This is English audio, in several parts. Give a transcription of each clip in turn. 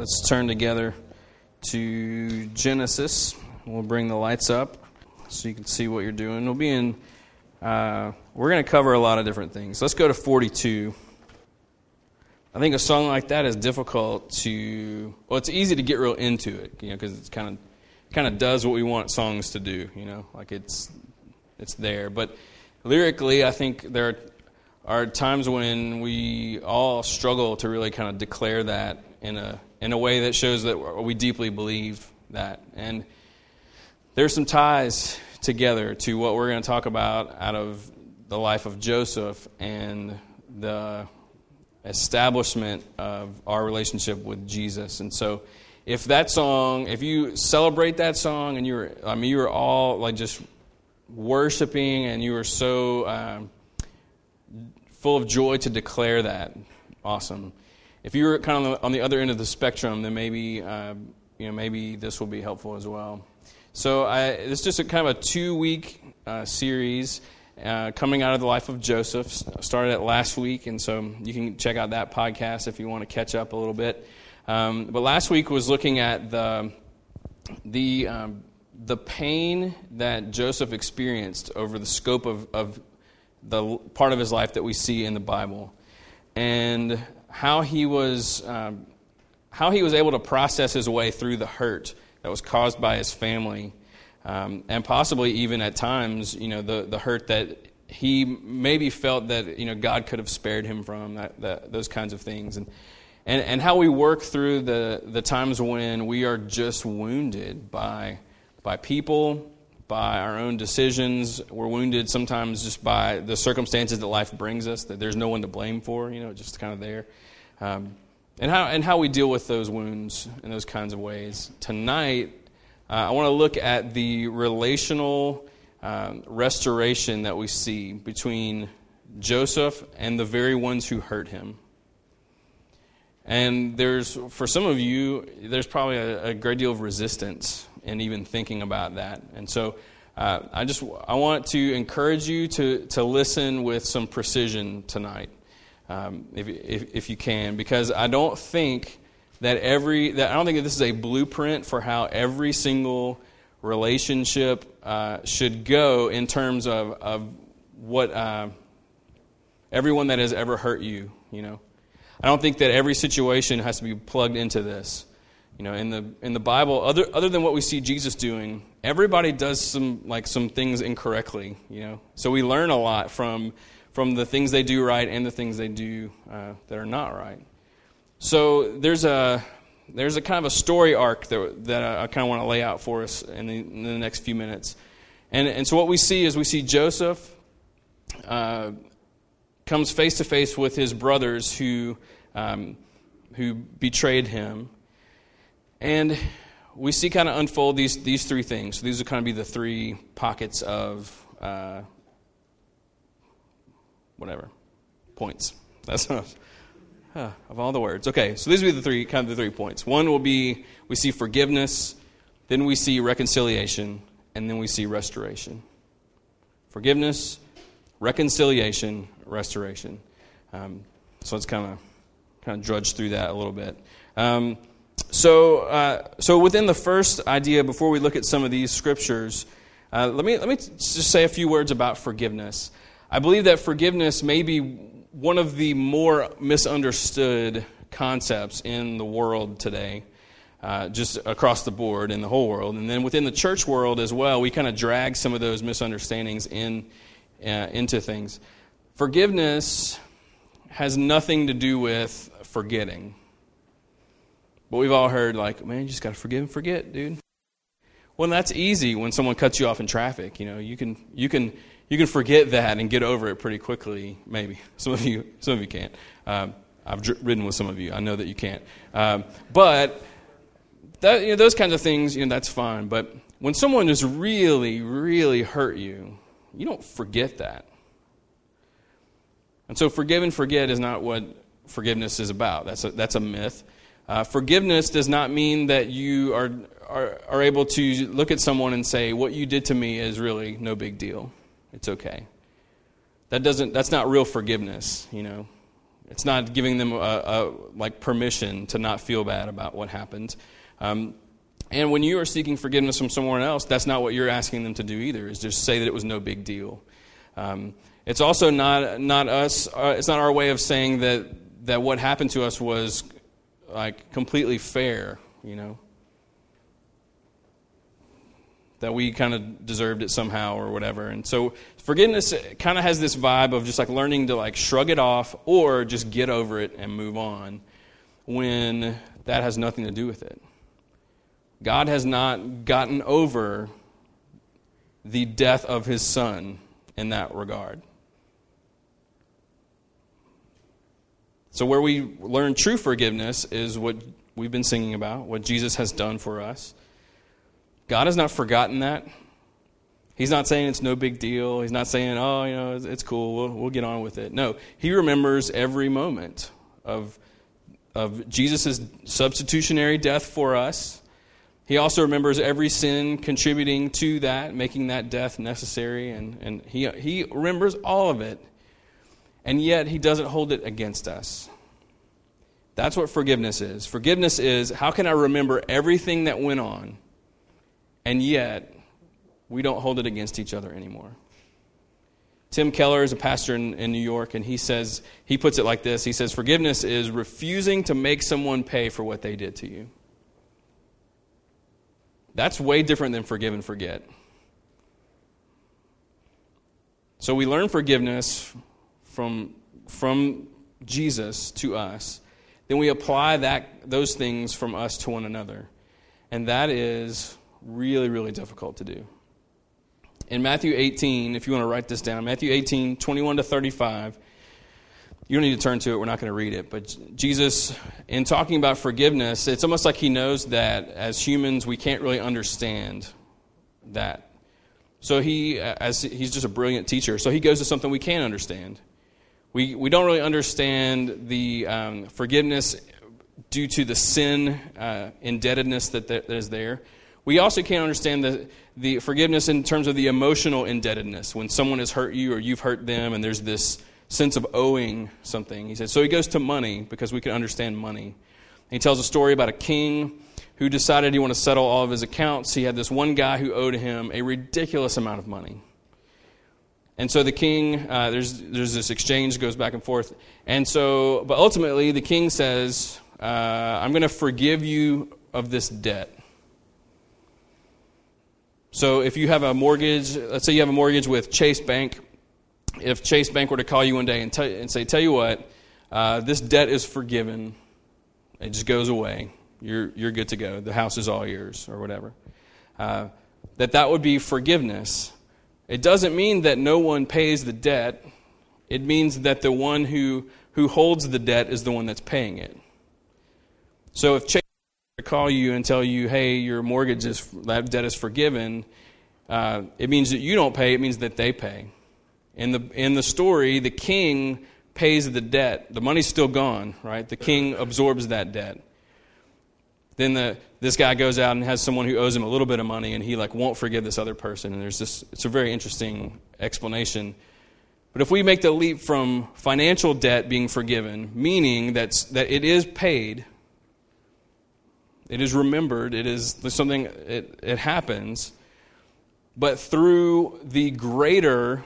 Let's turn together to Genesis. We'll bring the lights up so you can see what you're doing. We'll be in, uh, we're going to cover a lot of different things. Let's go to 42. I think a song like that is difficult to, well, it's easy to get real into it, you know, because it's kind of, kind of does what we want songs to do, you know, like it's, it's there. But lyrically, I think there are times when we all struggle to really kind of declare that in a in a way that shows that we deeply believe that. And there's some ties together to what we're going to talk about out of the life of Joseph and the establishment of our relationship with Jesus. And so if that song, if you celebrate that song and you're, I mean, you are all like just worshiping and you are so um, full of joy to declare that, awesome. If you're kind of on the, on the other end of the spectrum, then maybe uh, you know maybe this will be helpful as well. So I, it's just a kind of a two week uh, series uh, coming out of the life of Joseph. Started it last week, and so you can check out that podcast if you want to catch up a little bit. Um, but last week was looking at the the um, the pain that Joseph experienced over the scope of, of the part of his life that we see in the Bible, and how he was um, how he was able to process his way through the hurt that was caused by his family, um, and possibly even at times, you know, the, the hurt that he maybe felt that you know God could have spared him from that, that, those kinds of things, and, and and how we work through the the times when we are just wounded by by people, by our own decisions. We're wounded sometimes just by the circumstances that life brings us, that there's no one to blame for, you know, just kind of there. Um, and, how, and how we deal with those wounds in those kinds of ways. Tonight, uh, I want to look at the relational um, restoration that we see between Joseph and the very ones who hurt him. And there's, for some of you, there's probably a, a great deal of resistance in even thinking about that. And so uh, I just I want to encourage you to, to listen with some precision tonight, um, if, if, if you can, because I don't think that every that I don't think this is a blueprint for how every single relationship uh, should go in terms of of what uh, everyone that has ever hurt you. You know, I don't think that every situation has to be plugged into this. You know, in the in the Bible, other other than what we see Jesus doing, everybody does some like some things incorrectly. You know, so we learn a lot from from the things they do right and the things they do uh, that are not right. So there's a there's a kind of a story arc that, that I, kind of want to lay out for us in the, in the, next few minutes. And, and so what we see is we see Joseph uh, comes face to face with his brothers who, um, who betrayed him. And we see kind of unfold these, these three things. So these would kind of be the three pockets of uh, whatever points. That's enough. Huh, of all the words. Okay, so these will be the three kind of the three points. One will be we see forgiveness, then we see reconciliation, and then we see restoration. Forgiveness, reconciliation, restoration. Um, so let's kind of kind of drudge through that a little bit. Um, so, uh, so within the first idea, before we look at some of these scriptures, uh, let me let me just say a few words about forgiveness. I believe that forgiveness may be one of the more misunderstood concepts in the world today, uh, just across the board in the whole world, and then within the church world as well. We kind of drag some of those misunderstandings in uh, into things. Forgiveness has nothing to do with forgetting. But we've all heard, like, man, you just got to forgive and forget, dude. Well, that's easy when someone cuts you off in traffic. You know, you can, you can, you can forget that and get over it pretty quickly. Maybe some of you, some of you can't. Um, I've ridden with some of you. I know that you can't. Um, but that, you know, those kinds of things, you know, that's fine. But when someone just really, really hurt you, you don't forget that. And so, forgive and forget is not what forgiveness is about. That's a, that's a myth. Uh, forgiveness does not mean that you are, are, are able to look at someone and say, What you did to me is really no big deal. It's okay. That doesn't, that's not real forgiveness, you know. It's not giving them a, a, like permission to not feel bad about what happened. Um, and when you are seeking forgiveness from someone else, that's not what you're asking them to do either. Is just say that it was no big deal. Um, it's also not not us. Uh, it's not our way of saying that that what happened to us was like completely fair. You know, that we kind of deserved it somehow or whatever. And so forgiveness kind of has this vibe of just like learning to like shrug it off or just get over it and move on when that has nothing to do with it. God has not gotten over the death of his son in that regard. So, where we learn true forgiveness is what we've been singing about, what Jesus has done for us. God has not forgotten that. He's not saying it's no big deal. He's not saying, oh, you know, it's cool. We'll, we'll get on with it. No, he remembers every moment of, of Jesus' substitutionary death for us. He also remembers every sin contributing to that, making that death necessary. And, and he, he remembers all of it. And yet, he doesn't hold it against us. That's what forgiveness is. Forgiveness is how can I remember everything that went on and yet, we don't hold it against each other anymore. Tim Keller is a pastor in, in, New York, and he says, he puts it like this He says, Forgiveness is refusing to make someone pay for what they did to you. That's way different than forgive and forget. So we learn forgiveness from, from Jesus to us. Then we apply that, those things from us to one another. And that is really, really difficult to do. In Matthew 18, if you want to write this down, Matthew 18, 21 to 35, you don't need to turn to it, we're not going to read it. But Jesus, in talking about forgiveness, it's almost like he knows that as humans, we can't really understand that. So he, as he's just a brilliant teacher, so he goes to something we can understand. We, we don't really understand the um, forgiveness due to the sin uh, indebtedness that, that is there. We also can't understand the, the forgiveness in terms of the emotional indebtedness. When someone has hurt you or you've hurt them, and there's this sense of owing something. He said, so he goes to money because we can understand money. He tells a story about a king who decided he wanted to settle all of his accounts. He had this one guy who owed him a ridiculous amount of money. And so the king, uh, there's, there's this exchange goes back and forth. And so, but ultimately, the king says, uh, I'm going to forgive you of this debt. So if you have a mortgage, let's say you have a mortgage with Chase Bank, if Chase Bank were to call you one day and, tell, and say, tell you what, uh, this debt is forgiven, it just goes away. You're, you're good to go. The house is all yours, or whatever. Uh, that that would be forgiveness. It doesn't mean that no one pays the debt. It means that the one who, who holds the debt is the one that's paying it. So if Chase call you and tell you, hey, your mortgage is, that debt is forgiven, uh, it means that you don't pay, it means that they pay. In the, in the story, the king pays the debt. The money's still gone, right? The king absorbs that debt. Then the, this guy goes out and has someone who owes him a little bit of money, and he like won't forgive this other person. And there's this, it's a very interesting explanation. But if we make the leap from financial debt being forgiven, meaning that's, that it is paid, it is remembered. It is something, it, it happens. But through the greater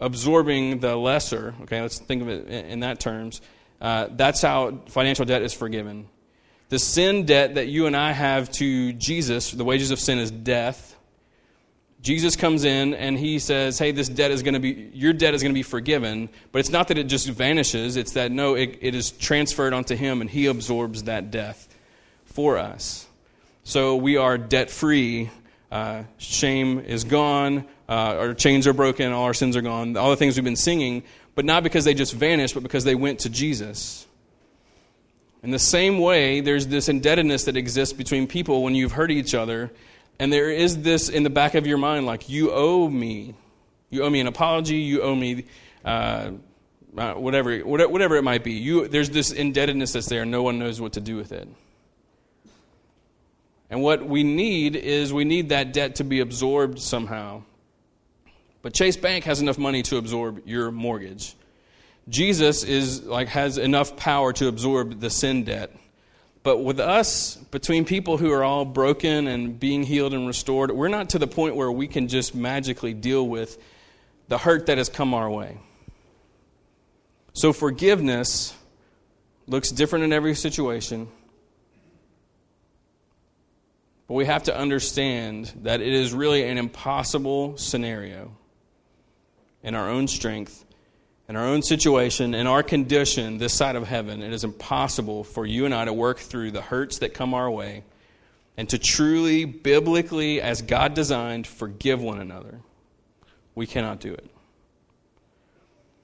absorbing the lesser, okay, let's think of it in that terms, uh, that's how financial debt is forgiven. The sin debt that you and I have to Jesus, the wages of sin is death. Jesus comes in and he says, Hey, this debt is going to be, your debt is going to be forgiven. But it's not that it just vanishes, it's that no, it, it is transferred onto him and he absorbs that death for us. So we are debt free. Uh, shame is gone. Uh, our chains are broken. All our sins are gone. All the things we've been singing, but not because they just vanished, but because they went to Jesus. In the same way, there's this indebtedness that exists between people when you've hurt each other, and there is this in the back of your mind like, you owe me. You owe me an apology. You owe me uh, uh, whatever, whatever it might be. You, there's this indebtedness that's there, no one knows what to do with it. And what we need is we need that debt to be absorbed somehow. But Chase Bank has enough money to absorb your mortgage. Jesus is like has enough power to absorb the sin debt. But with us, between people who are all broken and being healed and restored, we're not to the point where we can just magically deal with the hurt that has come our way. So forgiveness looks different in every situation. But we have to understand that it is really an impossible scenario in our own strength, in our own situation, in our condition this side of heaven. It is impossible for you and I to work through the hurts that come our way and to truly, biblically, as God designed, forgive one another. We cannot do it.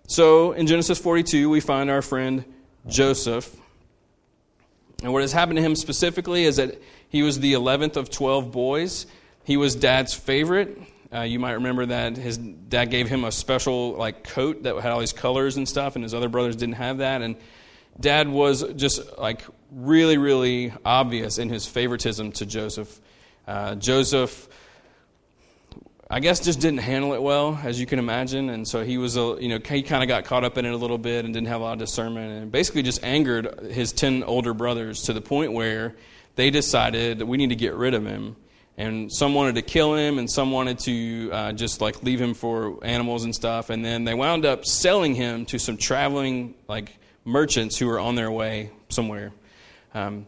So in Genesis 42, we find our friend Joseph. And what has happened to him specifically is that he was the 11th of 12 boys. He was dad's favorite. Uh, you might remember that his dad gave him a special like coat that had all these colors and stuff, and his other brothers didn't have that. And dad was just like really, really obvious in his favoritism to Joseph. Uh, Joseph I guess just didn't handle it well, as you can imagine, and so he was a you know he kind of got caught up in it a little bit and didn't have a lot of discernment, and basically just angered his ten older brothers to the point where they decided that we need to get rid of him, and some wanted to kill him, and some wanted to uh, just like leave him for animals and stuff, and then they wound up selling him to some traveling like merchants who were on their way somewhere, um,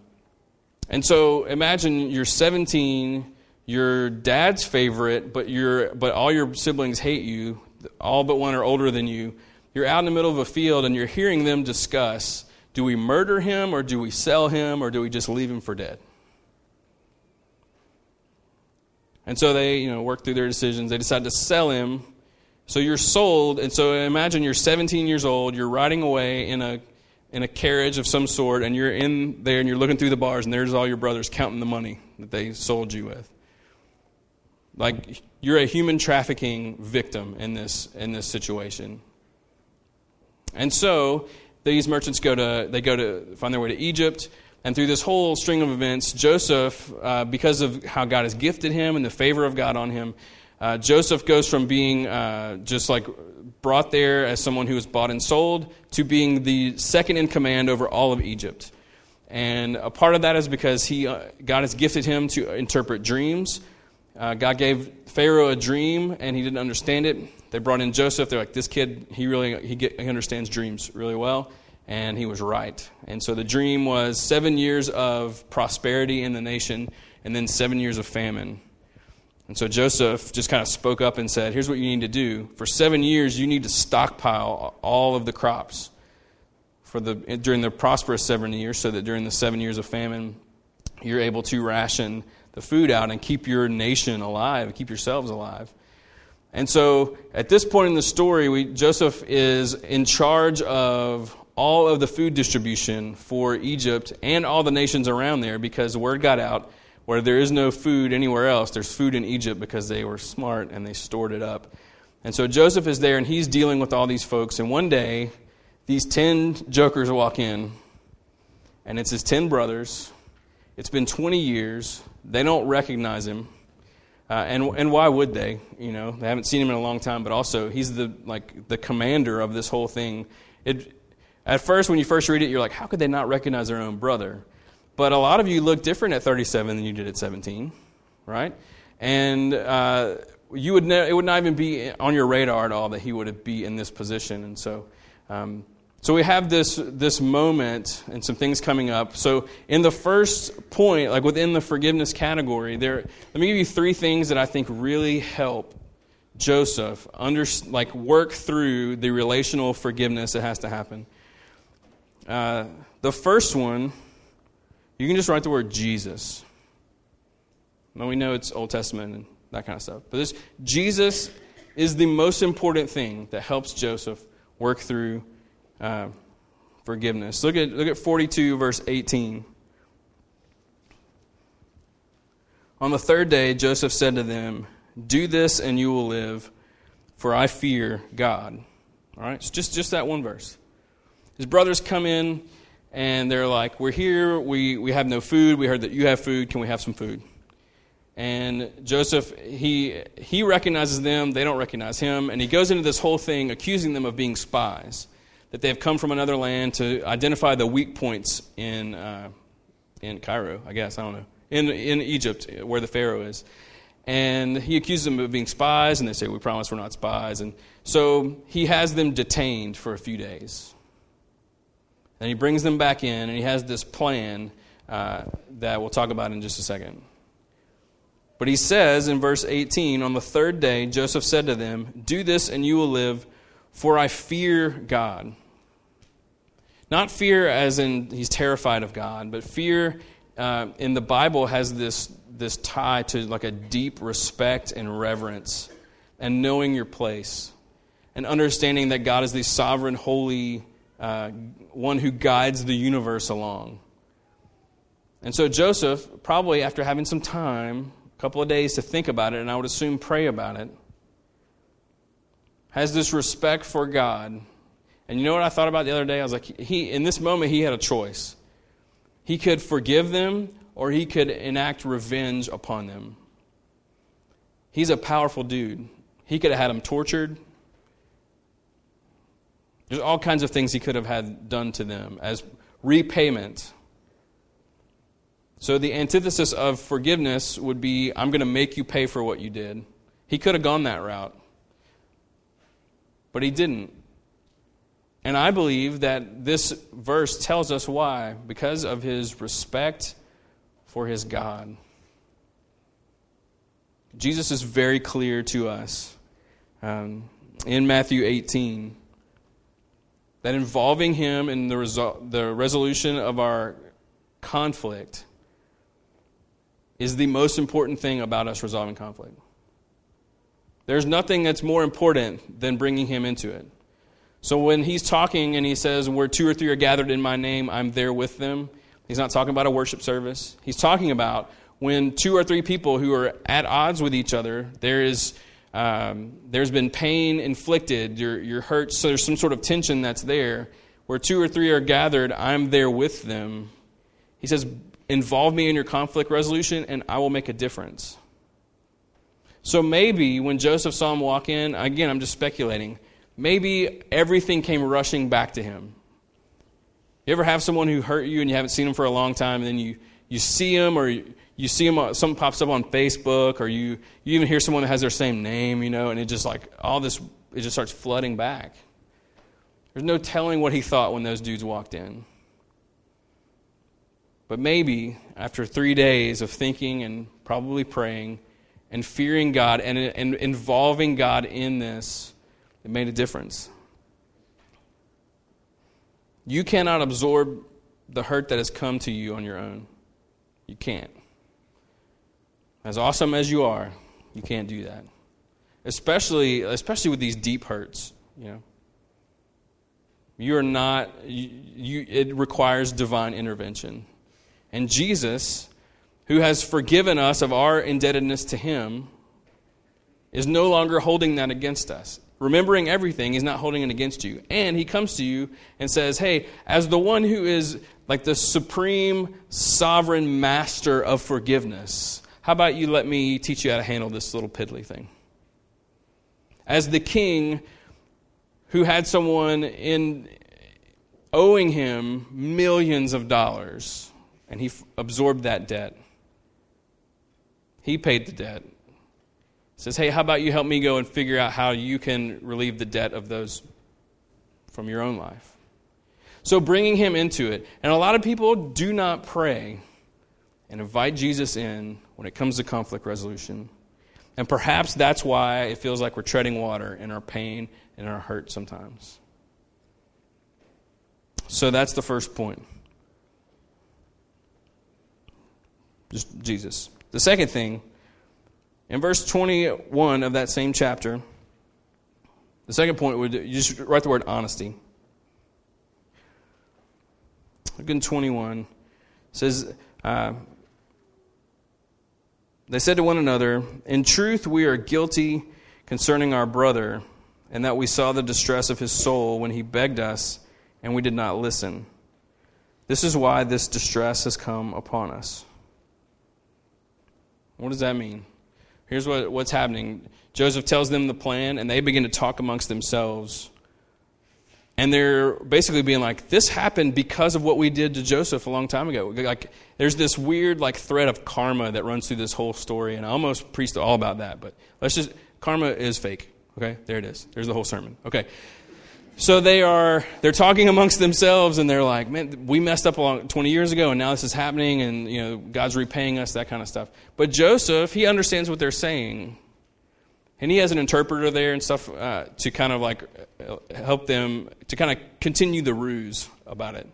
and so imagine you're 17 your dad's favorite, but, you but all your siblings hate you, all but one are older than you. You're out in the middle of a field and you're hearing them discuss do we murder him or do we sell him or do we just leave him for dead? And so they, you know, work through their decisions. They decide to sell him. So you're sold, and so imagine you're 17 years old, you're riding away in a in a carriage of some sort, and you're in there and you're looking through the bars, and there's all your brothers counting the money that they sold you with. Like you're a human trafficking victim in this in this situation. And so these merchants go to they go to find their way to Egypt. And through this whole string of events, Joseph, uh, because of how God has gifted him and the favor of God on him, uh, Joseph goes from being uh, just like brought there as someone who was bought and sold to being the second in command over all of Egypt. And a part of that is because he, uh, God has gifted him to interpret dreams. Uh, God gave Pharaoh a dream and he didn't understand it. They brought in Joseph. They're like, this kid, he really he, get, he understands dreams really well. And he was right. And so the dream was seven years of prosperity in the nation and then seven years of famine. And so Joseph just kind of spoke up and said, Here's what you need to do. For seven years, you need to stockpile all of the crops for the, during the prosperous seven years, so that during the seven years of famine, you're able to ration the food out and keep your nation alive, keep yourselves alive. And so at this point in the story, we, Joseph is in charge of all of the food distribution for Egypt and all the nations around there because word got out where there is no food anywhere else, there's food in Egypt because they were smart and they stored it up. And so Joseph is there and he's dealing with all these folks. And one day, these 10 jokers walk in, and it's his 10 brothers. It's been 20 years. They don't recognize him. Uh, and, and why would they? You know, they haven't seen him in a long time, but also he's the, like, the commander of this whole thing. It, at first, when you first read it, you're like, how could they not recognize their own brother? But a lot of you look different at 37 than you did at 17, right? And uh, you would ne- it would not even be on your radar at all that he would be in this position. And so um, so we have this, this moment and some things coming up. So in the first point, like within the forgiveness category, there let me give you three things that I think really help Joseph under, like work through the relational forgiveness that has to happen. Uh, the first one, you can just write the word Jesus. Now we know it's Old Testament and that kind of stuff. But this Jesus is the most important thing that helps Joseph work through uh, forgiveness. Look at, look at 42, verse 18. On the third day, Joseph said to them, Do this and you will live, for I fear God. All right? It's just, just that one verse. His brothers come in and they're like, We're here. We, we have no food. We heard that you have food. Can we have some food? And Joseph, he, he recognizes them. They don't recognize him. And he goes into this whole thing accusing them of being spies, that they have come from another land to identify the weak points in, uh, in Cairo, I guess. I don't know. In, in Egypt, where the Pharaoh is. And he accuses them of being spies, and they say, We promise we're not spies. And so he has them detained for a few days. And he brings them back in, and he has this plan uh, that we'll talk about in just a second. But he says in verse 18, On the third day, Joseph said to them, Do this, and you will live, for I fear God. Not fear as in he's terrified of God, but fear uh, in the Bible has this, this tie to like a deep respect and reverence and knowing your place and understanding that God is the sovereign, holy uh, one who guides the universe along. And so Joseph, probably after having some time, a couple of days to think about it, and I would assume pray about it, has this respect for God. And you know what I thought about the other day? I was like, he, in this moment, he had a choice. He could forgive them or he could enact revenge upon them. He's a powerful dude. He could have had them tortured. There's all kinds of things he could have had done to them as repayment. So the antithesis of forgiveness would be I'm going to make you pay for what you did. He could have gone that route. But he didn't. And I believe that this verse tells us why. Because of his respect for his God. Jesus is very clear to us um, in Matthew 18 that involving Him in the, resol- the resolution of our conflict is the most important thing about us resolving conflict. There's nothing that's more important than bringing Him into it. So when He's talking and He says, Where two or three are gathered in my name, I'm there with them, He's not talking about a worship service. He's talking about when two or three people who are at odds with each other, there is um, there's been pain inflicted, you're, you're hurt, so there's some sort of tension that's there. Where two or three are gathered, I'm there with them. He says, Involve me in your conflict resolution, and I will make a difference. So maybe when Joseph saw him walk in, again, I'm just speculating, maybe everything came rushing back to him. You ever have someone who hurt you and you haven't seen them for a long time, and then you, you see them or you see them, uh, something pops up on Facebook, or you, you even hear someone that has their same name, you know, and it just like all this, it just starts flooding back. There's no telling what he thought when those dudes walked in. But maybe after three days of thinking and probably praying and fearing God and, and involving God in this, it made a difference. You cannot absorb the hurt that has come to you on your own. You can't. As awesome as you are, you can't do that. Especially, especially with these deep hurts, you know. You are not, you, you, it requires divine intervention. And Jesus, who has forgiven us of our indebtedness to Him, is no longer holding that against us. Remembering everything, He's not holding it against you. And He comes to you and says, Hey, as the one who is like the supreme, sovereign master of forgiveness, how about you let me teach you how to handle this little piddly thing? As the king who had someone in owing him millions of dollars, and he f- absorbed that debt. He paid the debt. Says, hey, how about you help me go and figure out how you can relieve the debt of those from your own life? So bringing him into it. And a lot of people do not pray and invite Jesus in when it comes to conflict resolution. And perhaps that's why it feels like we're treading water in our pain and our hurt sometimes. So that's the first point. Just Jesus. The second thing, in verse 21 of that same chapter, the second point would you just write the word honesty. Look in 21. It says, uh, they said to one another, In truth, we are guilty concerning our brother. and that we saw the distress of his soul when he begged us, and we did not listen. This is why this distress has come upon us. What does that mean? Here's what, what's happening Joseph tells them the plan, and they begin to talk amongst themselves. And they're basically being like, this happened because of what we did to Joseph a long time ago. Like, there's this weird like thread of karma that runs through this whole story, and I almost preached all about that. But let's just karma is fake. Okay, there it is. There's the whole sermon. Okay. So they are they're talking amongst themselves and they're like, "Man, we messed up long, 20 years ago and now this is happening and you know, God's repaying us that kind of stuff." But Joseph, he understands what they're saying. And he has an interpreter there and stuff uh, to kind of like uh, help them to kind of continue the ruse about it.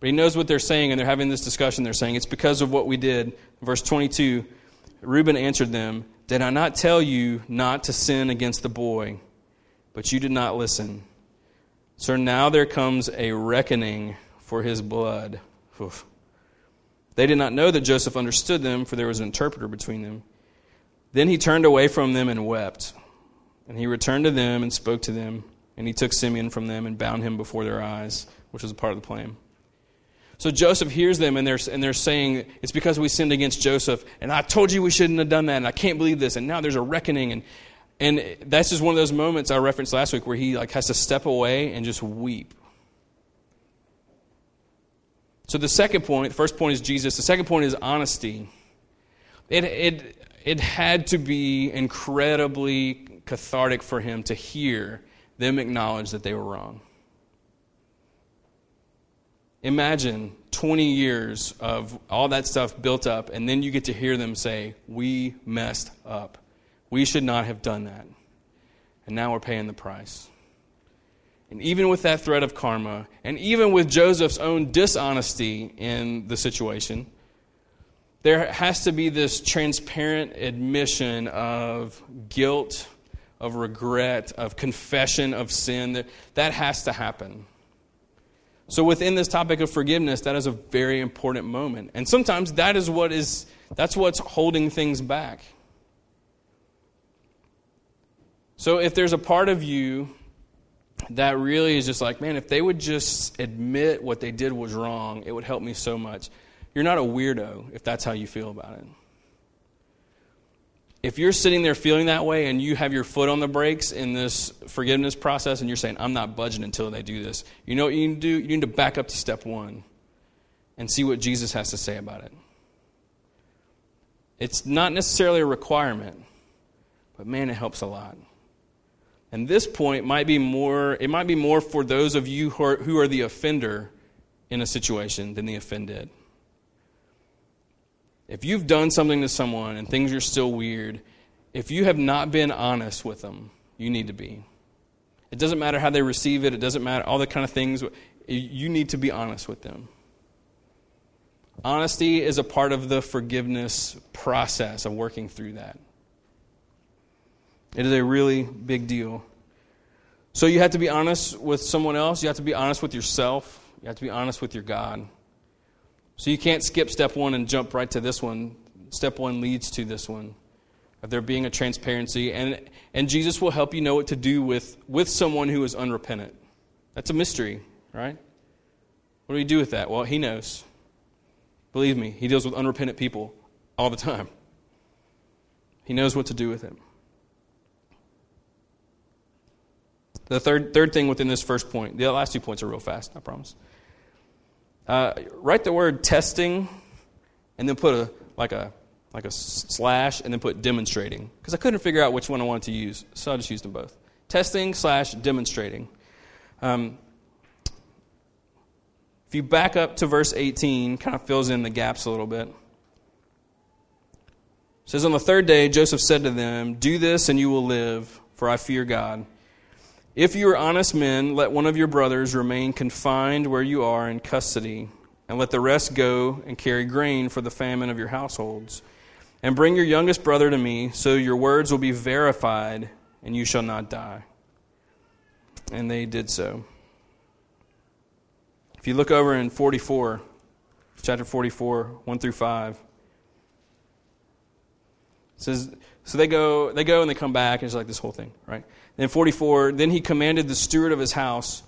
But he knows what they're saying and they're having this discussion. They're saying, It's because of what we did. Verse 22 Reuben answered them, did I not tell you not to sin against the boy? But you did not listen. So now there comes a reckoning for his blood. Oof. They did not know that Joseph understood them, for there was an interpreter between them. Then he turned away from them and wept. And he returned to them and spoke to them. And he took Simeon from them and bound him before their eyes, which was a part of the plan. So Joseph hears them and they're, and they're saying, It's because we sinned against Joseph. And I told you we shouldn't have done that. And I can't believe this. And now there's a reckoning. And, and that's just one of those moments I referenced last week where he like has to step away and just weep. So the second point, the first point is Jesus. The second point is honesty. It, it, it had to be incredibly cathartic for him to hear them acknowledge that they were wrong. Imagine 20 years of all that stuff built up, and then you get to hear them say, We messed up. We should not have done that. And now we're paying the price. And even with that threat of karma, and even with Joseph's own dishonesty in the situation, there has to be this transparent admission of guilt, of regret, of confession of sin. That, has to happen. So within this topic of forgiveness, that is a very important moment. And sometimes that is what is that's what's holding things back. So if there's a part of you that really is just like, man, if they would just admit what they did was wrong, it would help me so much. You're not a weirdo if that's how you feel about it if you're sitting there feeling that way and you have your foot on the brakes in this forgiveness process and you're saying, I'm not budging until they do this, you know what you need to do? You need to back up to step one and see what Jesus has to say about it. It's not necessarily a requirement, but man, it helps a lot. And this point might be more, it might be more for those of you who are, who are the offender in a situation than the offended. If you've done something to someone and things are still weird, if you have not been honest with them, you need to be. It doesn't matter how they receive it, it doesn't matter all the kind of things. You need to be honest with them. Honesty is a part of the forgiveness process of working through that. It is a really big deal. So you have to be honest with someone else, you have to be honest with yourself, you have to be honest with your God. So you can't skip step one and jump right to this one. Step one leads to this one of there being a transparency. And, and Jesus will help you know what to do with, with someone who is unrepentant. That's a mystery, right? What do we do with that? Well, He knows. Believe me, He deals with unrepentant people all the time. He knows what to do with it. The third, third thing within this first point, the last two points are real fast, I promise. Uh, write the word testing and then put a like a like a slash and then put demonstrating because I couldn't figure out which one I wanted to use, so I just used them both. Testing slash demonstrating. Um, if you back up to verse 18, kind of fills in the gaps a little bit. It says, On the third day, Joseph said to them, Do this and you will live, for I fear God. If you are honest men, let one of your brothers remain confined where you are in custody, and let the rest go and carry grain for the famine of your households. And bring your youngest brother to me, so your words will be verified, and you shall not die. And they did so. If you look over in 44, chapter 44, 1 through 5, says, so they go, they go and they come back, and it's like this whole thing, right? Then 44, then he commanded the steward of his house,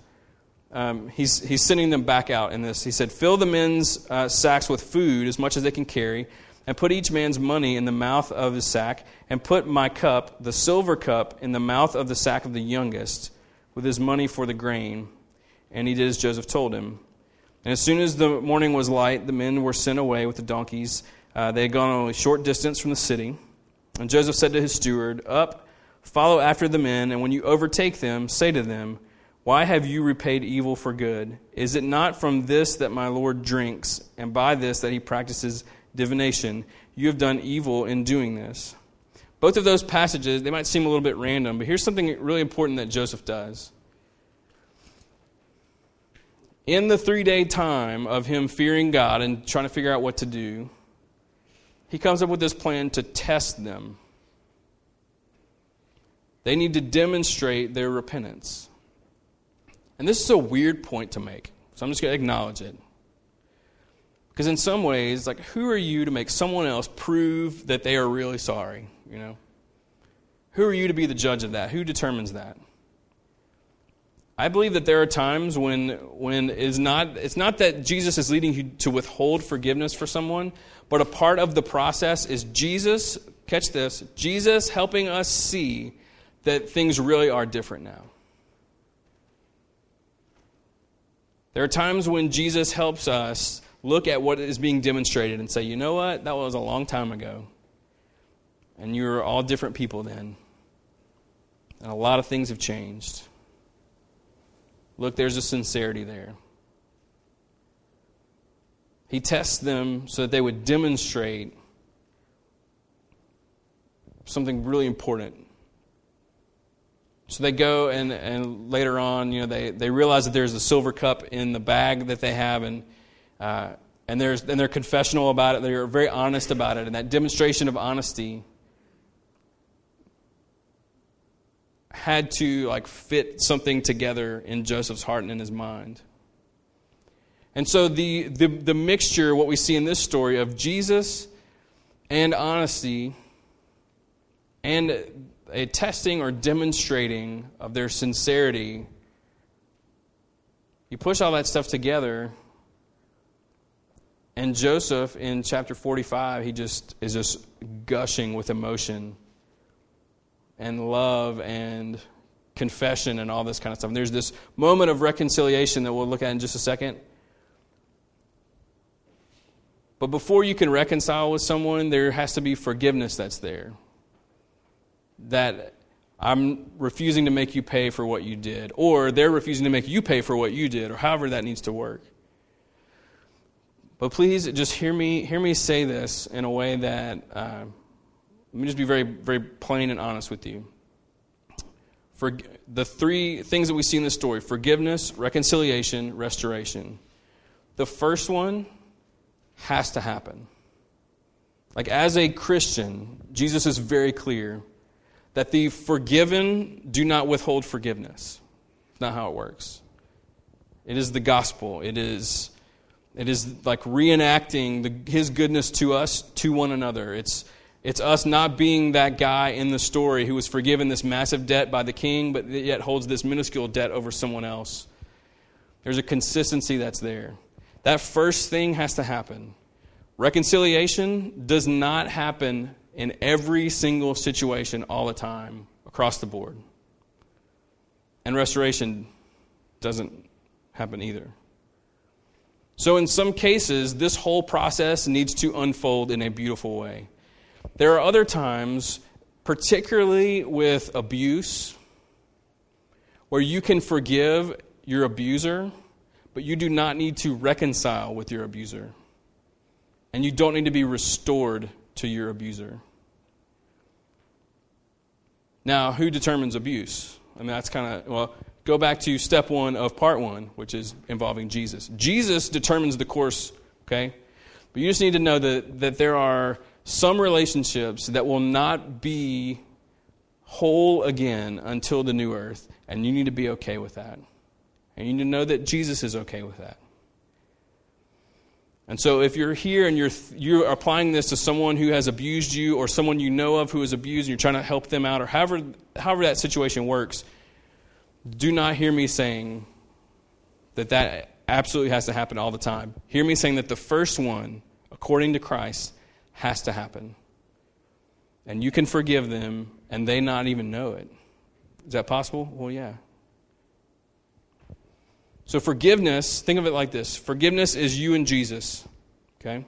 um, he's, he's sending them back out in this. He said, Fill the men's uh, sacks with food as much as they can carry, and put each man's money in the mouth of his sack, and put my cup, the silver cup, in the mouth of the sack of the youngest, with his money for the grain. And he did as Joseph told him. And as soon as the morning was light, the men were sent away with the donkeys. Uh, they had gone only a short distance from the city. And Joseph said to his steward, Up, follow after the men, and when you overtake them, say to them, Why have you repaid evil for good? Is it not from this that my Lord drinks, and by this that he practices divination? You have done evil in doing this. Both of those passages, they might seem a little bit random, but here's something really important that Joseph does. In the three day time of him fearing God and trying to figure out what to do, he comes up with this plan to test them. They need to demonstrate their repentance. And this is a weird point to make, so I'm just going to acknowledge it. Because in some ways, like, who are you to make someone else prove that they are really sorry? You know? Who are you to be the judge of that? Who determines that? I believe that there are times when, when it's, not, it's not that Jesus is leading you to withhold forgiveness for someone, but a part of the process is Jesus, catch this, Jesus helping us see that things really are different now. There are times when Jesus helps us look at what is being demonstrated and say, you know what, that was a long time ago. And you were all different people then. And a lot of things have changed. Look, there's a sincerity there. He tests them so that they would demonstrate something really important. So they go and, and later on, you know, they, they realize that there's a silver cup in the bag that they have, and uh, and there's and they're confessional about it. They're very honest about it, and that demonstration of honesty had to like fit something together in Joseph's heart and in his mind. And so the, the, the mixture, what we see in this story of Jesus and honesty and a testing or demonstrating of their sincerity, you push all that stuff together, and Joseph in chapter 45, he just is just gushing with emotion and love and confession and all this kind of stuff. And there's this moment of reconciliation that we'll look at in just a second. But before you can reconcile with someone, there has to be forgiveness that's there. That I'm refusing to make you pay for what you did, or they're refusing to make you pay for what you did, or however that needs to work. But please just hear me, hear me say this in a way that uh, let me just be very, very plain and honest with you. For the three things that we see in this story forgiveness, reconciliation, restoration. The first one has to happen. Like, as a Christian, Jesus is very clear that the forgiven do not withhold forgiveness. It's not how it works. It is the gospel. It is, it is like reenacting the, his goodness to us, to one another. It's, it's us not being that guy in the story who was forgiven this massive debt by the king, but yet holds this minuscule debt over someone else. There's a consistency that's there. That first thing has to happen. Reconciliation does not happen in every single situation all the time across the board. And restoration doesn't happen either. So, in some cases, this whole process needs to unfold in a beautiful way. There are other times, particularly with abuse, where you can forgive your abuser, but you do not need to reconcile with your abuser. And you don't need to be restored to your abuser. Now, who determines abuse? I mean, that's kind of, well, go back to step one of part one, which is involving Jesus. Jesus determines the course, okay? But you just need to know that, that there are some relationships that will not be whole again until the new earth, and you need to be okay with that. And you need to know that Jesus is okay with that. And so if you're here and you're, you're applying this to someone who has abused you or someone you know of who is abused and you're trying to help them out or however, however that situation works, do not hear me saying that that absolutely has to happen all the time. Hear me saying that the first one, according to Christ, has to happen. And you can forgive them and they not even know it. Is that possible? Well, yeah. So, forgiveness, think of it like this forgiveness is you and Jesus, okay?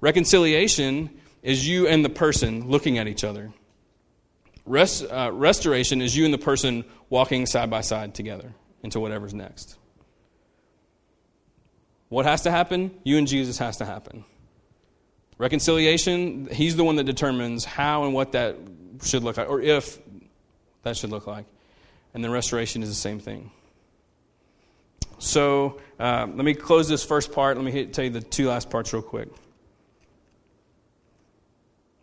Reconciliation is you and the person looking at each other. Rest, uh, restoration is you and the person walking side by side together into whatever's next. What has to happen? You and Jesus has to happen. Reconciliation, he's the one that determines how and what that should look like, or if that should look like. And then restoration is the same thing. So uh, let me close this first part. Let me hit, tell you the two last parts real quick.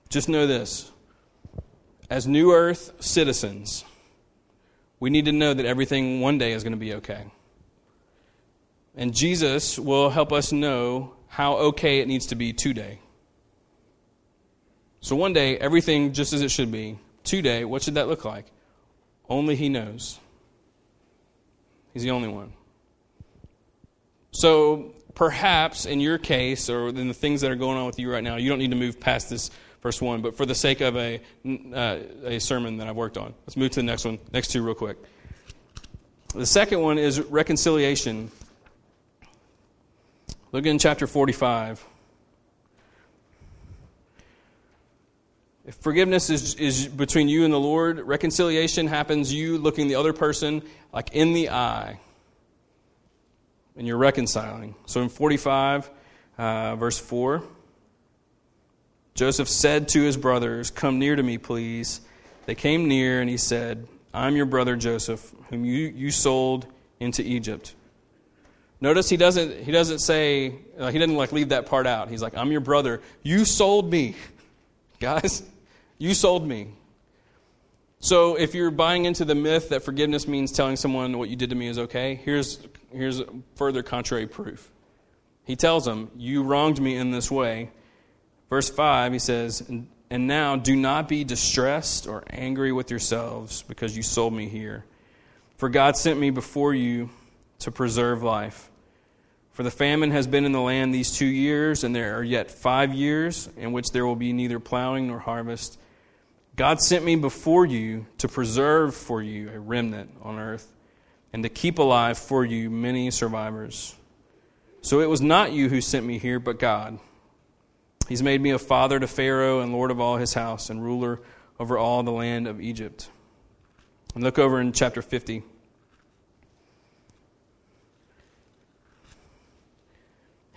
Just know this as New Earth citizens, we need to know that everything one day is going to be okay. And Jesus will help us know how okay it needs to be today. So one day, everything just as it should be. Today, what should that look like? Only He knows. He's the only one. So perhaps in your case, or in the things that are going on with you right now, you don't need to move past this first one, but for the sake of a, uh, a sermon that I've worked on, let's move to the next one, next two, real quick. The second one is reconciliation. Look in chapter 45. If forgiveness is, is between you and the Lord, reconciliation happens you looking the other person like in the eye and you're reconciling. So in 45, uh, verse 4, Joseph said to his brothers, Come near to me, please. They came near, and he said, I'm your brother Joseph, whom you, you sold into Egypt. Notice he doesn't, he doesn't say, uh, he doesn't like leave that part out. He's like, I'm your brother. You sold me. Guys, you sold me. So, if you're buying into the myth that forgiveness means telling someone what you did to me is okay, here's, here's further contrary proof. He tells them, You wronged me in this way. Verse 5, he says, And now do not be distressed or angry with yourselves because you sold me here. For God sent me before you to preserve life. For the famine has been in the land these two years, and there are yet five years in which there will be neither plowing nor harvest. God sent me before you to preserve for you a remnant on earth and to keep alive for you many survivors. So it was not you who sent me here, but God. He's made me a father to Pharaoh and lord of all his house and ruler over all the land of Egypt. And look over in chapter 50.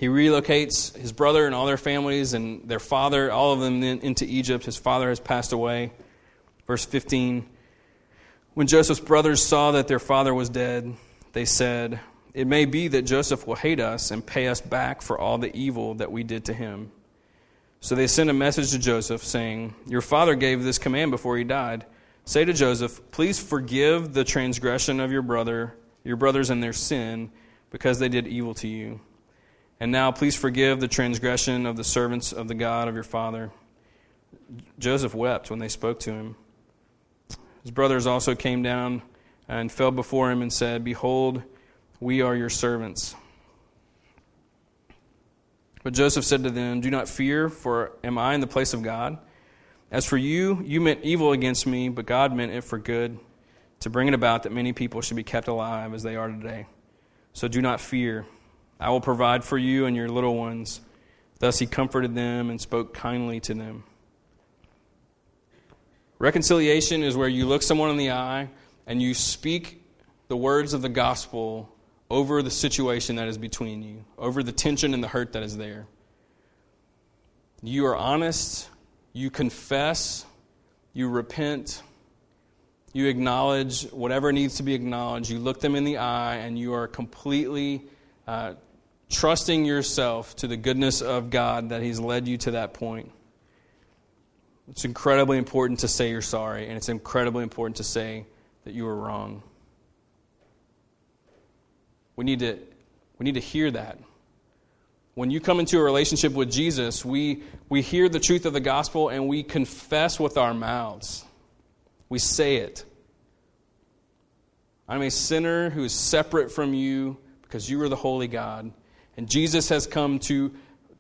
He relocates his brother and all their families and their father, all of them, into Egypt. His father has passed away. Verse 15 When Joseph's brothers saw that their father was dead, they said, It may be that Joseph will hate us and pay us back for all the evil that we did to him. So they sent a message to Joseph, saying, Your father gave this command before he died. Say to Joseph, Please forgive the transgression of your brother, your brothers and their sin, because they did evil to you. And now please forgive the transgression of the servants of the God of your father. Joseph wept when they spoke to him. His brothers also came down and fell before him and said, Behold, we are your servants. But Joseph said to them, Do not fear, for am I in the place of God? As for you, you meant evil against me, but God meant it for good, to bring it about that many people should be kept alive as they are today. So do not fear. I will provide for you and your little ones. Thus he comforted them and spoke kindly to them. Reconciliation is where you look someone in the eye and you speak the words of the gospel over the situation that is between you, over the tension and the hurt that is there. You are honest, you confess, you repent, you acknowledge whatever needs to be acknowledged, you look them in the eye, and you are completely uh, trusting yourself to the goodness of God that He's led you to that point. It's incredibly important to say you're sorry, and it's incredibly important to say that you were wrong. We need to, we need to hear that. When you come into a relationship with Jesus, we, we hear the truth of the gospel and we confess with our mouths. We say it. I'm a sinner who is separate from you because you are the holy God. And Jesus has come to,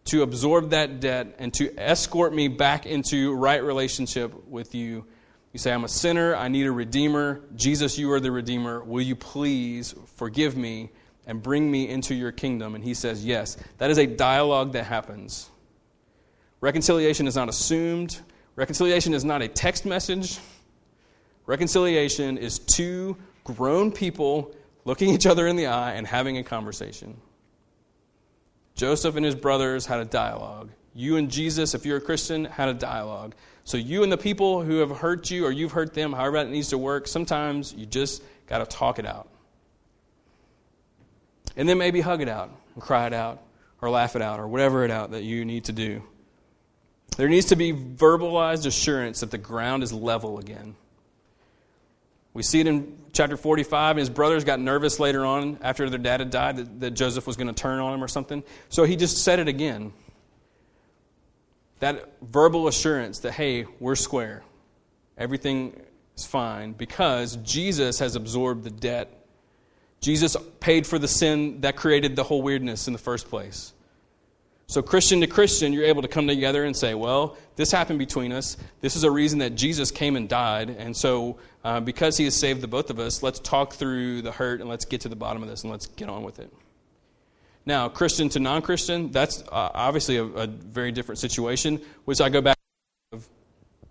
to absorb that debt and to escort me back into right relationship with you. You say, I'm a sinner. I need a redeemer. Jesus, you are the redeemer. Will you please forgive me and bring me into your kingdom? And he says, Yes. That is a dialogue that happens. Reconciliation is not assumed, reconciliation is not a text message. Reconciliation is two grown people looking each other in the eye and having a conversation. Joseph and his brothers had a dialogue. You and Jesus, if you're a Christian, had a dialogue. So you and the people who have hurt you or you've hurt them, however that needs to work, sometimes you just got to talk it out. And then maybe hug it out and cry it out or laugh it out or whatever it out that you need to do. There needs to be verbalized assurance that the ground is level again. We see it in chapter 45. and His brothers got nervous later on after their dad had died that, that Joseph was going to turn on him or something. So he just said it again. That verbal assurance that, hey, we're square. Everything is fine because Jesus has absorbed the debt. Jesus paid for the sin that created the whole weirdness in the first place. So, Christian to Christian, you're able to come together and say, well, this happened between us. This is a reason that Jesus came and died. And so, uh, because he has saved the both of us, let's talk through the hurt and let's get to the bottom of this and let's get on with it. Now, Christian to non Christian, that's uh, obviously a, a, very different situation, which I go back to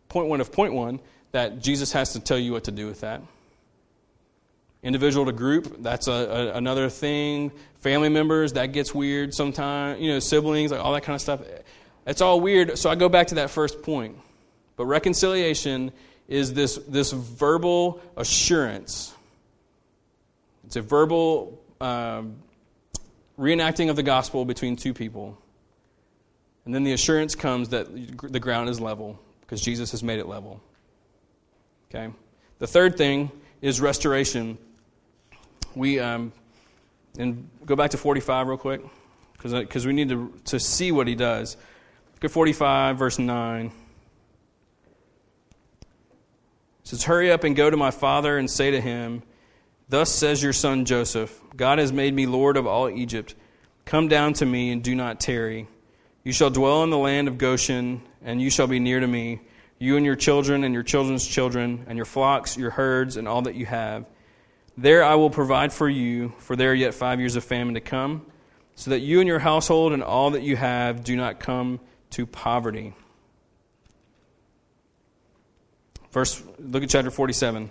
point one of point one that Jesus has to tell you what to do with that. Individual to group, that's a, a, another thing. Family members, that gets weird sometimes. You know, siblings, like all that kind of stuff. It's all weird. So I go back to that first point. But reconciliation is this, this verbal assurance. It's a verbal um, reenacting of the gospel between two people. And then the assurance comes that the ground is level because Jesus has made it level. Okay? The third thing is restoration we um, and go back to 45 real quick because we need to, to see what he does. Look at 45, verse 9. It says, Hurry up and go to my father and say to him, Thus says your son Joseph, God has made me Lord of all Egypt. Come down to me and do not tarry. You shall dwell in the land of Goshen, and you shall be near to me, you and your children and your children's children, and your flocks, your herds, and all that you have there I will provide for you, for there are yet five years of famine to come, so that you and your household and all that you have do not come to poverty. First, look at chapter 47.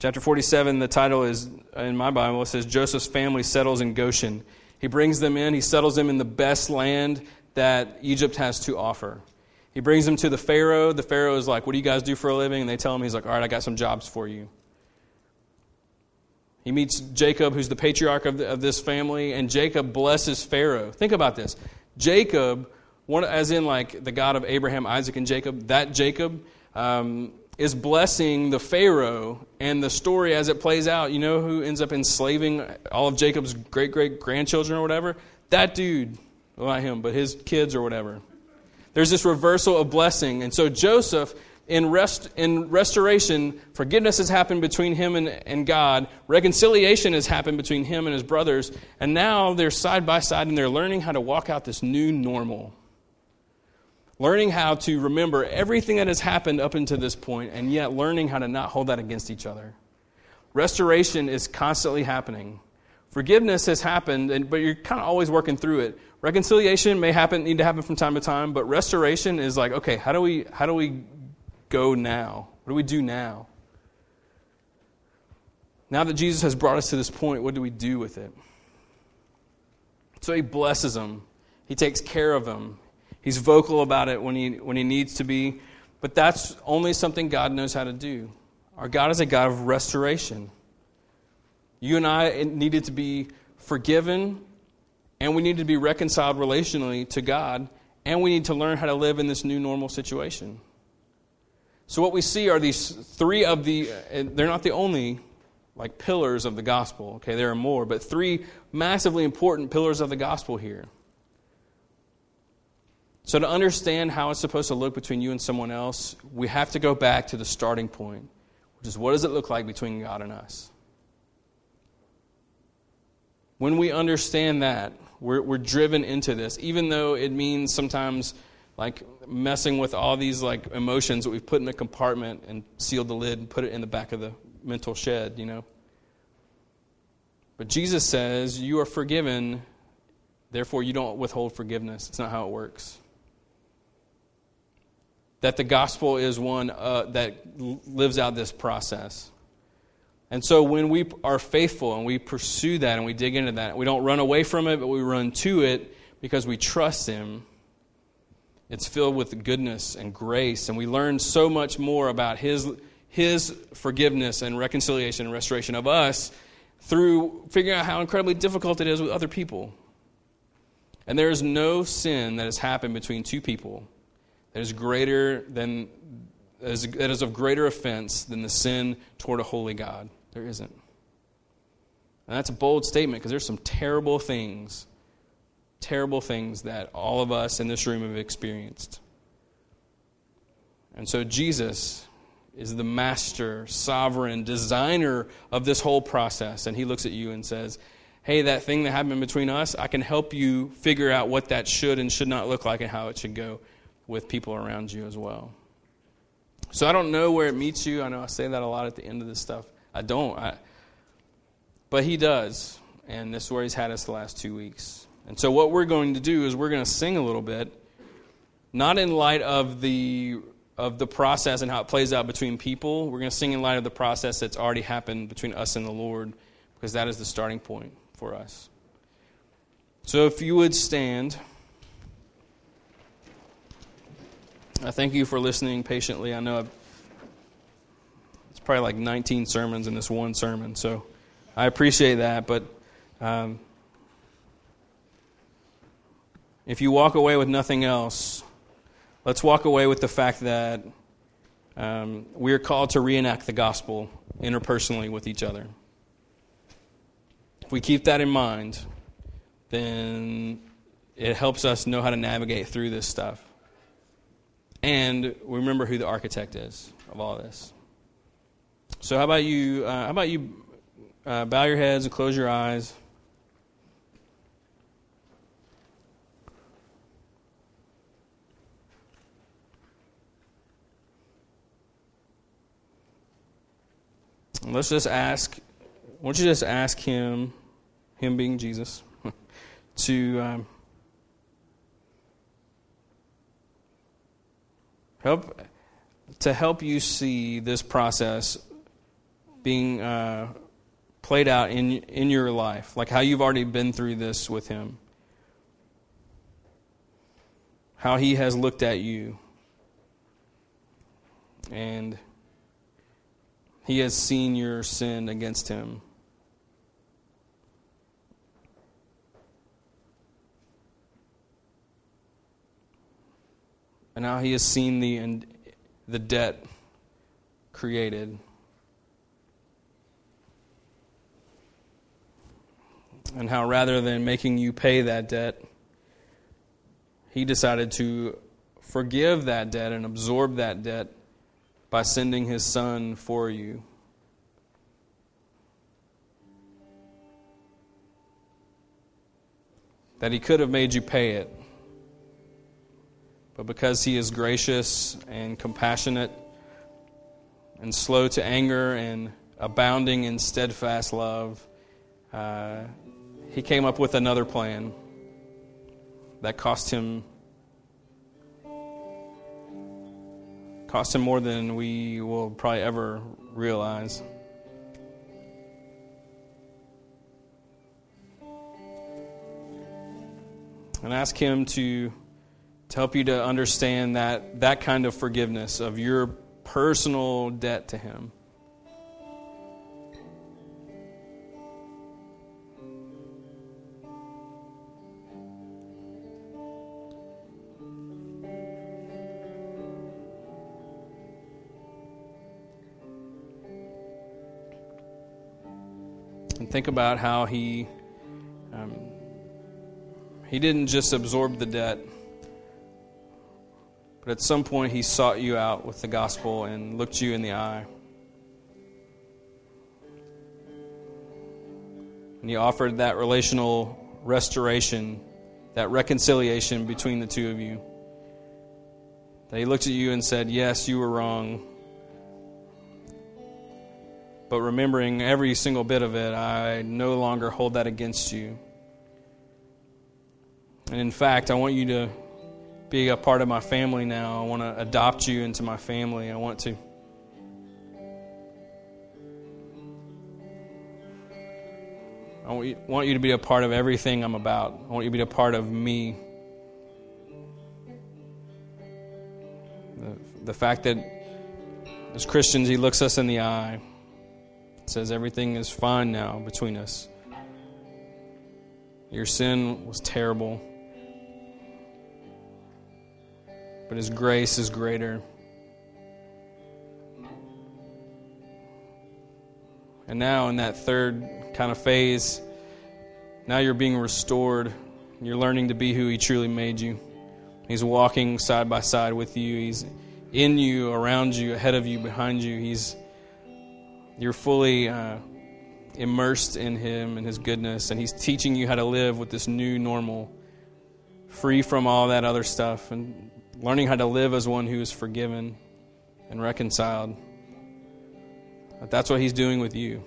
Chapter 47, the title is, in my Bible, it says Joseph's family settles in Goshen. He brings them in, he settles them in the best land that Egypt has to offer. He brings them to the Pharaoh. The Pharaoh is like, What do you guys do for a living? And they tell him, He's like, All right, I got some jobs for you. He meets Jacob, who's the patriarch of, the, of this family, and Jacob blesses Pharaoh. Think about this. Jacob, one, as in like the God of Abraham, Isaac, and Jacob, that Jacob um, is blessing the Pharaoh. And the story, as it plays out, you know who ends up enslaving all of Jacob's great great grandchildren or whatever? That dude. Well, not him, but his kids or whatever. There's this reversal of blessing. And so Joseph, in, rest, in restoration, forgiveness has happened between him and, and God. Reconciliation has happened between him and his brothers. And now they're side by side and they're learning how to walk out this new normal. Learning how to remember everything that has happened up until this point, and yet learning how to not hold that against each other. Restoration is constantly happening. Forgiveness has happened, but you're kind of always working through it. Reconciliation may happen, need to happen from time to time, but restoration is like, okay, how do we how do we go now? What do we do now? Now that Jesus has brought us to this point, what do we do with it? So he blesses them. He takes care of them. He's vocal about it when he when he needs to be, but that's only something God knows how to do. Our God is a God of restoration. You and I needed to be forgiven and we need to be reconciled relationally to God, and we need to learn how to live in this new normal situation. So, what we see are these three of the, uh, they're not the only like pillars of the gospel. Okay, there are more, but three massively important pillars of the gospel here. So, to understand how it's supposed to look between you and someone else, we have to go back to the starting point, which is what does it look like between God and us? When we understand that, we're, we're driven into this, even though it means sometimes like messing with all these like emotions that we've put in a compartment and sealed the lid and put it in the back of the mental shed, you know. But Jesus says, You are forgiven, therefore you don't withhold forgiveness. It's not how it works. That the gospel is one uh, that lives out this process. And so when we are faithful and we pursue that and we dig into that, we don't run away from it, but we run to it because we trust Him. It's filled with goodness and grace, and we learn so much more about His, His forgiveness and reconciliation and restoration of us through figuring out how incredibly difficult it is with other people. And there is no sin that has happened between two people that is greater than that is, that is of greater offense than the sin toward a holy God. There isn't. And that's a bold statement because there's some terrible things, terrible things that all of us in this room have experienced. And so Jesus is the master, sovereign, designer of this whole process. And he looks at you and says, Hey, that thing that happened between us, I can help you figure out what that should and should not look like and how it should go with people around you as well. So I don't know where it meets you. I know I say that a lot at the end of this stuff. I don't. I, but he does. And this is where he's had us the last two weeks. And so what we're going to do is we're going to sing a little bit, not in light of the of the process and how it plays out between people. We're going to sing in light of the process that's already happened between us and the Lord, because that is the starting point for us. So if you would stand. I thank you for listening patiently. I know I've probably like 19 sermons in this one sermon. So I appreciate that. But um, if you walk away with nothing else, let's walk away with the fact that um, we are called to reenact the gospel interpersonally with each other. If we keep that in mind, then it helps us know how to navigate through this stuff. And we remember who the architect is of all this. So how about you? Uh, how about you uh, bow your heads and close your eyes? And let's just ask. Why don't you just ask him, him being Jesus, to um, help to help you see this process being uh, played out in, in your life, like how you've already been through this with Him, how He has looked at you, and He has seen your sin against Him. And now he has seen the, the debt created. And how rather than making you pay that debt, he decided to forgive that debt and absorb that debt by sending his son for you. That he could have made you pay it. But because he is gracious and compassionate and slow to anger and abounding in steadfast love, uh, he came up with another plan that cost him cost him more than we will probably ever realize. And ask him to, to help you to understand that that kind of forgiveness of your personal debt to him. Think about how he um, he didn't just absorb the debt, but at some point he sought you out with the gospel and looked you in the eye. And he offered that relational restoration, that reconciliation between the two of you. That he looked at you and said, Yes, you were wrong. But remembering every single bit of it, I no longer hold that against you. And in fact, I want you to be a part of my family now. I want to adopt you into my family. I want to. I want you, to be a part of everything I'm about. I want you to be a part of me. The, the fact that as Christians, He looks us in the eye, says everything is fine now between us. Your sin was terrible, but His grace is greater. And now, in that third kind of phase, now you're being restored. You're learning to be who He truly made you. He's walking side by side with you. He's in you, around you, ahead of you, behind you. He's you're fully uh, immersed in Him and His goodness, and He's teaching you how to live with this new normal, free from all that other stuff, and learning how to live as one who is forgiven and reconciled. That's what He's doing with you.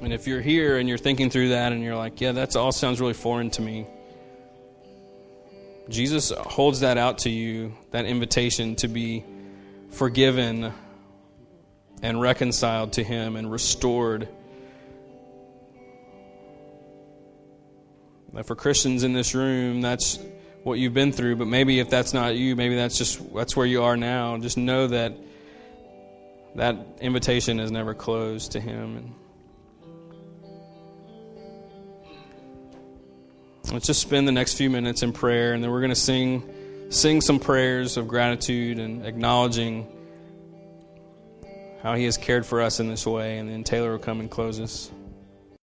And if you're here and you're thinking through that and you're like, yeah, that all sounds really foreign to me, Jesus holds that out to you, that invitation to be forgiven and reconciled to Him and restored. For Christians in this room, that's what you've been through, but maybe if that's not you, maybe that's just that's where you are now. Just know that that invitation is never closed to Him. And Let's just spend the next few minutes in prayer, and then we're going to sing, sing some prayers of gratitude and acknowledging how He has cared for us in this way. And then Taylor will come and close us.